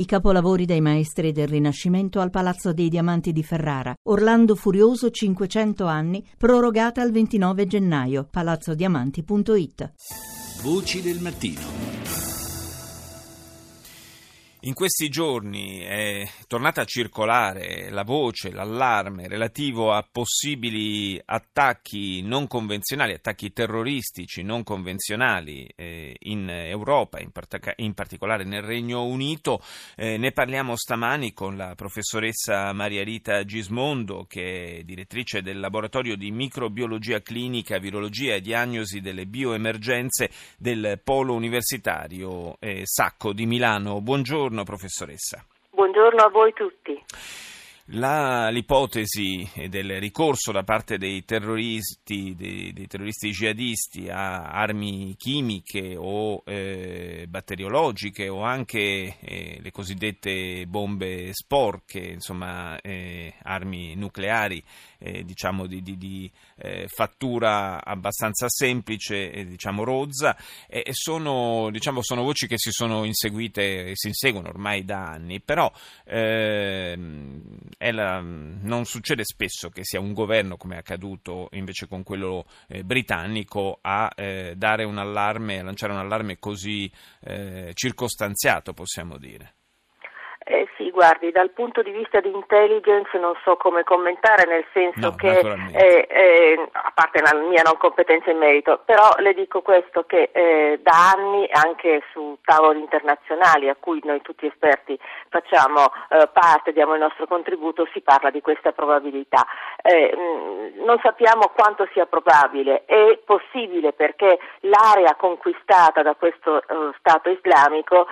I capolavori dei maestri del Rinascimento al Palazzo dei Diamanti di Ferrara. Orlando Furioso 500 anni, prorogata al 29 gennaio. palazzodiamanti.it. Voci del mattino. In questi giorni è tornata a circolare la voce, l'allarme relativo a possibili attacchi non convenzionali, attacchi terroristici non convenzionali eh, in Europa, in, part- in, particolare nel Regno Unito. Eh, ne parliamo stamani con la professoressa Maria Rita Gismondo, che è direttrice del laboratorio di microbiologia clinica, virologia e diagnosi delle bioemergenze del Polo Universitario eh, Sacco di Milano. Buongiorno buongiorno professoressa. Buongiorno a voi tutti. La, l'ipotesi del ricorso da parte dei terroristi, dei, dei terroristi jihadisti a armi chimiche o eh, batteriologiche o anche eh, le cosiddette bombe sporche, insomma eh, armi nucleari eh, diciamo di, di, di eh, fattura abbastanza semplice, diciamo rozza, sono, diciamo, sono, voci che si sono inseguite e si inseguono ormai da anni, però ehm, la, non succede spesso che sia un governo, come è accaduto invece con quello eh, britannico, a eh, dare un allarme, a lanciare un allarme così eh, circostanziato, possiamo dire. Eh sì, guardi, dal punto di vista di intelligence non so come commentare, nel senso no, che, eh, eh, a parte la mia non competenza in merito, però le dico questo, che eh, da anni anche su tavoli internazionali a cui noi tutti esperti facciamo eh, parte, diamo il nostro contributo, si parla di questa probabilità. Eh, mh, non sappiamo quanto sia probabile, è possibile perché l'area conquistata da questo Stato islamico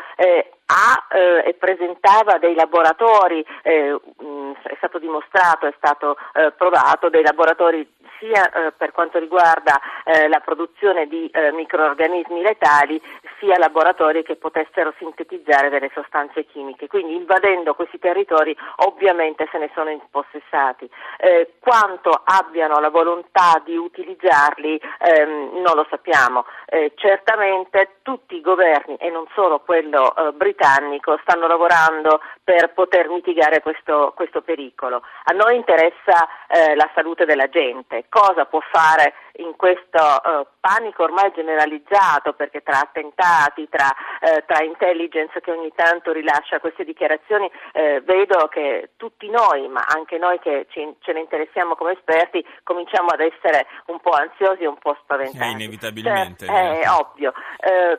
ha eh, e presentava dei laboratori, eh, mh, è stato dimostrato, è stato eh, provato, dei laboratori sia eh, per quanto riguarda eh, la produzione di eh, microorganismi letali sia laboratori che potessero sintetizzare delle sostanze chimiche. Quindi invadendo questi territori ovviamente se ne sono impossessati. Eh, quanto abbiano la volontà di utilizzarli ehm, non lo sappiamo. Eh, certamente tutti i governi e non solo quello eh, britannico stanno lavorando per poter mitigare questo, questo pericolo. A noi interessa la salute della gente, cosa può fare in questo uh, panico ormai generalizzato, perché tra attentati, tra, uh, tra, intelligence che ogni tanto rilascia queste dichiarazioni, uh, vedo che tutti noi, ma anche noi che ci, ce ne interessiamo come esperti, cominciamo ad essere un po' ansiosi e un po' spaventati. È inevitabilmente. Cioè, è ovvio.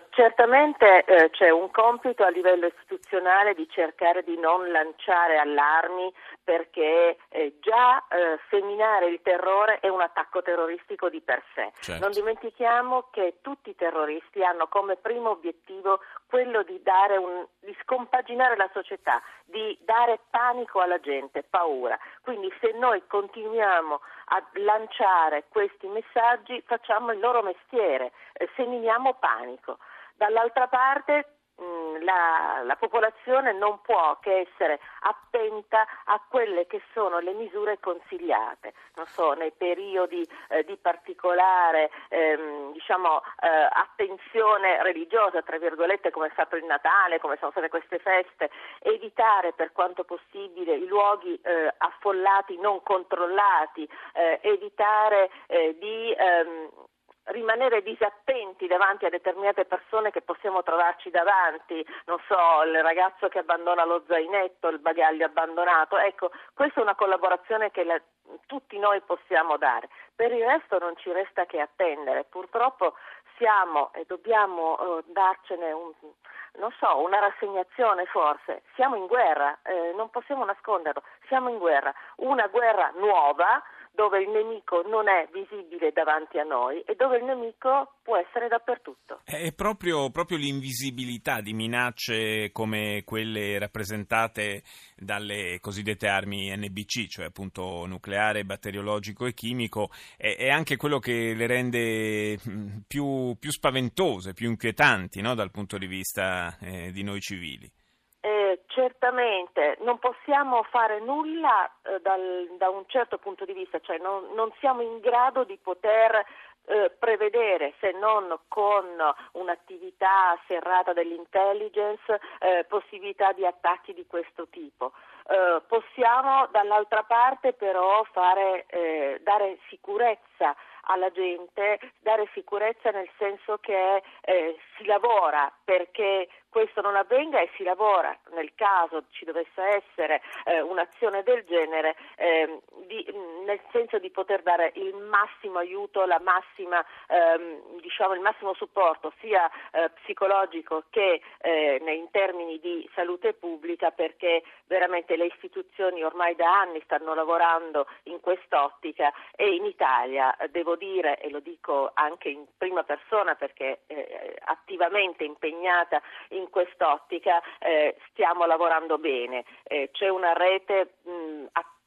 certamente c'è un compito a livello istituzionale di cercare di non lanciare allarmi perché eh, già eh, seminare il terrore è un attacco terroristico di per sé. Certo. Non dimentichiamo che tutti i terroristi hanno come primo obiettivo quello di, un, di scompaginare la società, di dare panico alla gente, paura. Quindi se noi continuiamo a lanciare questi messaggi facciamo il loro mestiere, eh, seminiamo panico. Dall'altra parte la, la, popolazione non può che essere attenta a quelle che sono le misure consigliate, non so, nei periodi eh, di particolare ehm, diciamo, eh, attenzione religiosa, tra virgolette, come è stato il Natale, come sono state queste feste, evitare per quanto possibile i luoghi eh, affollati, non controllati, eh, evitare eh, di ehm, rimanere disattenti davanti a determinate persone che possiamo trovarci davanti, non so, il ragazzo che abbandona lo zainetto, il bagaglio abbandonato, ecco, questa è una collaborazione che la, tutti noi possiamo dare. Per il resto non ci resta che attendere. Purtroppo siamo e dobbiamo uh, darcene un, so, una rassegnazione forse. Siamo in guerra, eh, non possiamo nasconderlo, siamo in guerra, una guerra nuova dove il nemico non è visibile davanti a noi e dove il nemico può essere dappertutto. È proprio, proprio l'invisibilità di minacce come quelle rappresentate dalle cosiddette armi NBC, cioè appunto nucleare, batteriologico e chimico, è, è anche quello che le rende più, più spaventose, più inquietanti no? dal punto di vista eh, di noi civili. Certamente, non possiamo fare nulla eh, dal, da un certo punto di vista, cioè non, non siamo in grado di poter eh, prevedere, se non con un'attività serrata dell'intelligence, eh, possibilità di attacchi di questo tipo. Eh, possiamo dall'altra parte però fare, eh, dare sicurezza alla gente, dare sicurezza nel senso che eh, si lavora perché questo non avvenga e si lavora nel caso ci dovesse essere eh, un'azione del genere eh, di, nel senso di poter dare il massimo aiuto, massima, ehm, diciamo, il massimo supporto sia eh, psicologico che eh, in termini di salute pubblica perché veramente le istituzioni ormai da anni stanno lavorando in quest'ottica e in Italia devo dire e lo dico anche in prima persona perché eh, attivamente impegnata in quest'ottica eh, stiamo lavorando bene. Eh, c'è una rete mh,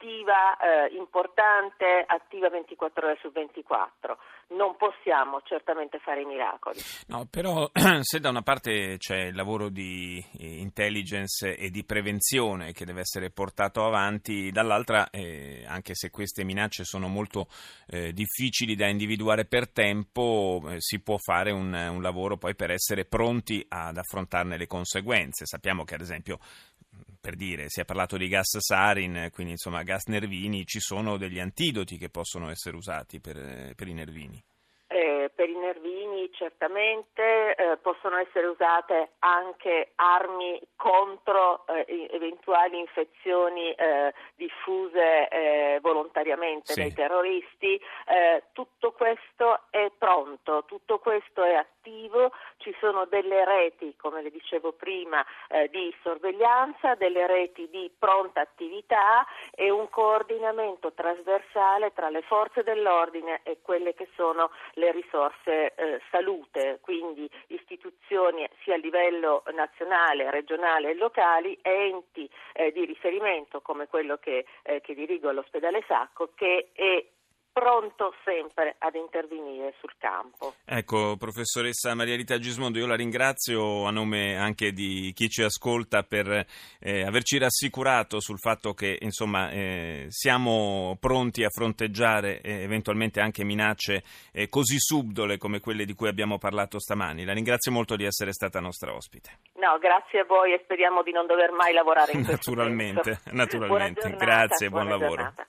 attiva, eh, importante, attiva 24 ore su 24. Non possiamo certamente fare i miracoli. No, però se da una parte c'è il lavoro di eh, intelligence e di prevenzione che deve essere portato avanti, dall'altra, eh, anche se queste minacce sono molto eh, difficili da individuare per tempo, eh, si può fare un, un lavoro poi per essere pronti ad affrontarne le conseguenze. Sappiamo che ad esempio per dire, si è parlato di gas sarin, quindi insomma gas nervini, ci sono degli antidoti che possono essere usati per, per i nervini? Nervini certamente eh, possono essere usate anche armi contro eh, eventuali infezioni eh, diffuse eh, volontariamente sì. dai terroristi. Eh, tutto questo è pronto, tutto questo è attivo, ci sono delle reti, come le dicevo prima, eh, di sorveglianza, delle reti di pronta attività e un coordinamento trasversale tra le forze dell'ordine e quelle che sono le risorse eh, salute, quindi istituzioni sia a livello nazionale, regionale e locali, enti eh, di riferimento come quello che, eh, che dirigo all'ospedale Sacco che è pronto sempre ad intervenire sul campo. Ecco, professoressa Maria Rita Gismondo, io la ringrazio a nome anche di chi ci ascolta per eh, averci rassicurato sul fatto che insomma, eh, siamo pronti a fronteggiare eh, eventualmente anche minacce eh, così subdole come quelle di cui abbiamo parlato stamani. La ringrazio molto di essere stata nostra ospite. No, grazie a voi e speriamo di non dover mai lavorare in questo Naturalmente, naturalmente. Grazie, buon lavoro. Giornata.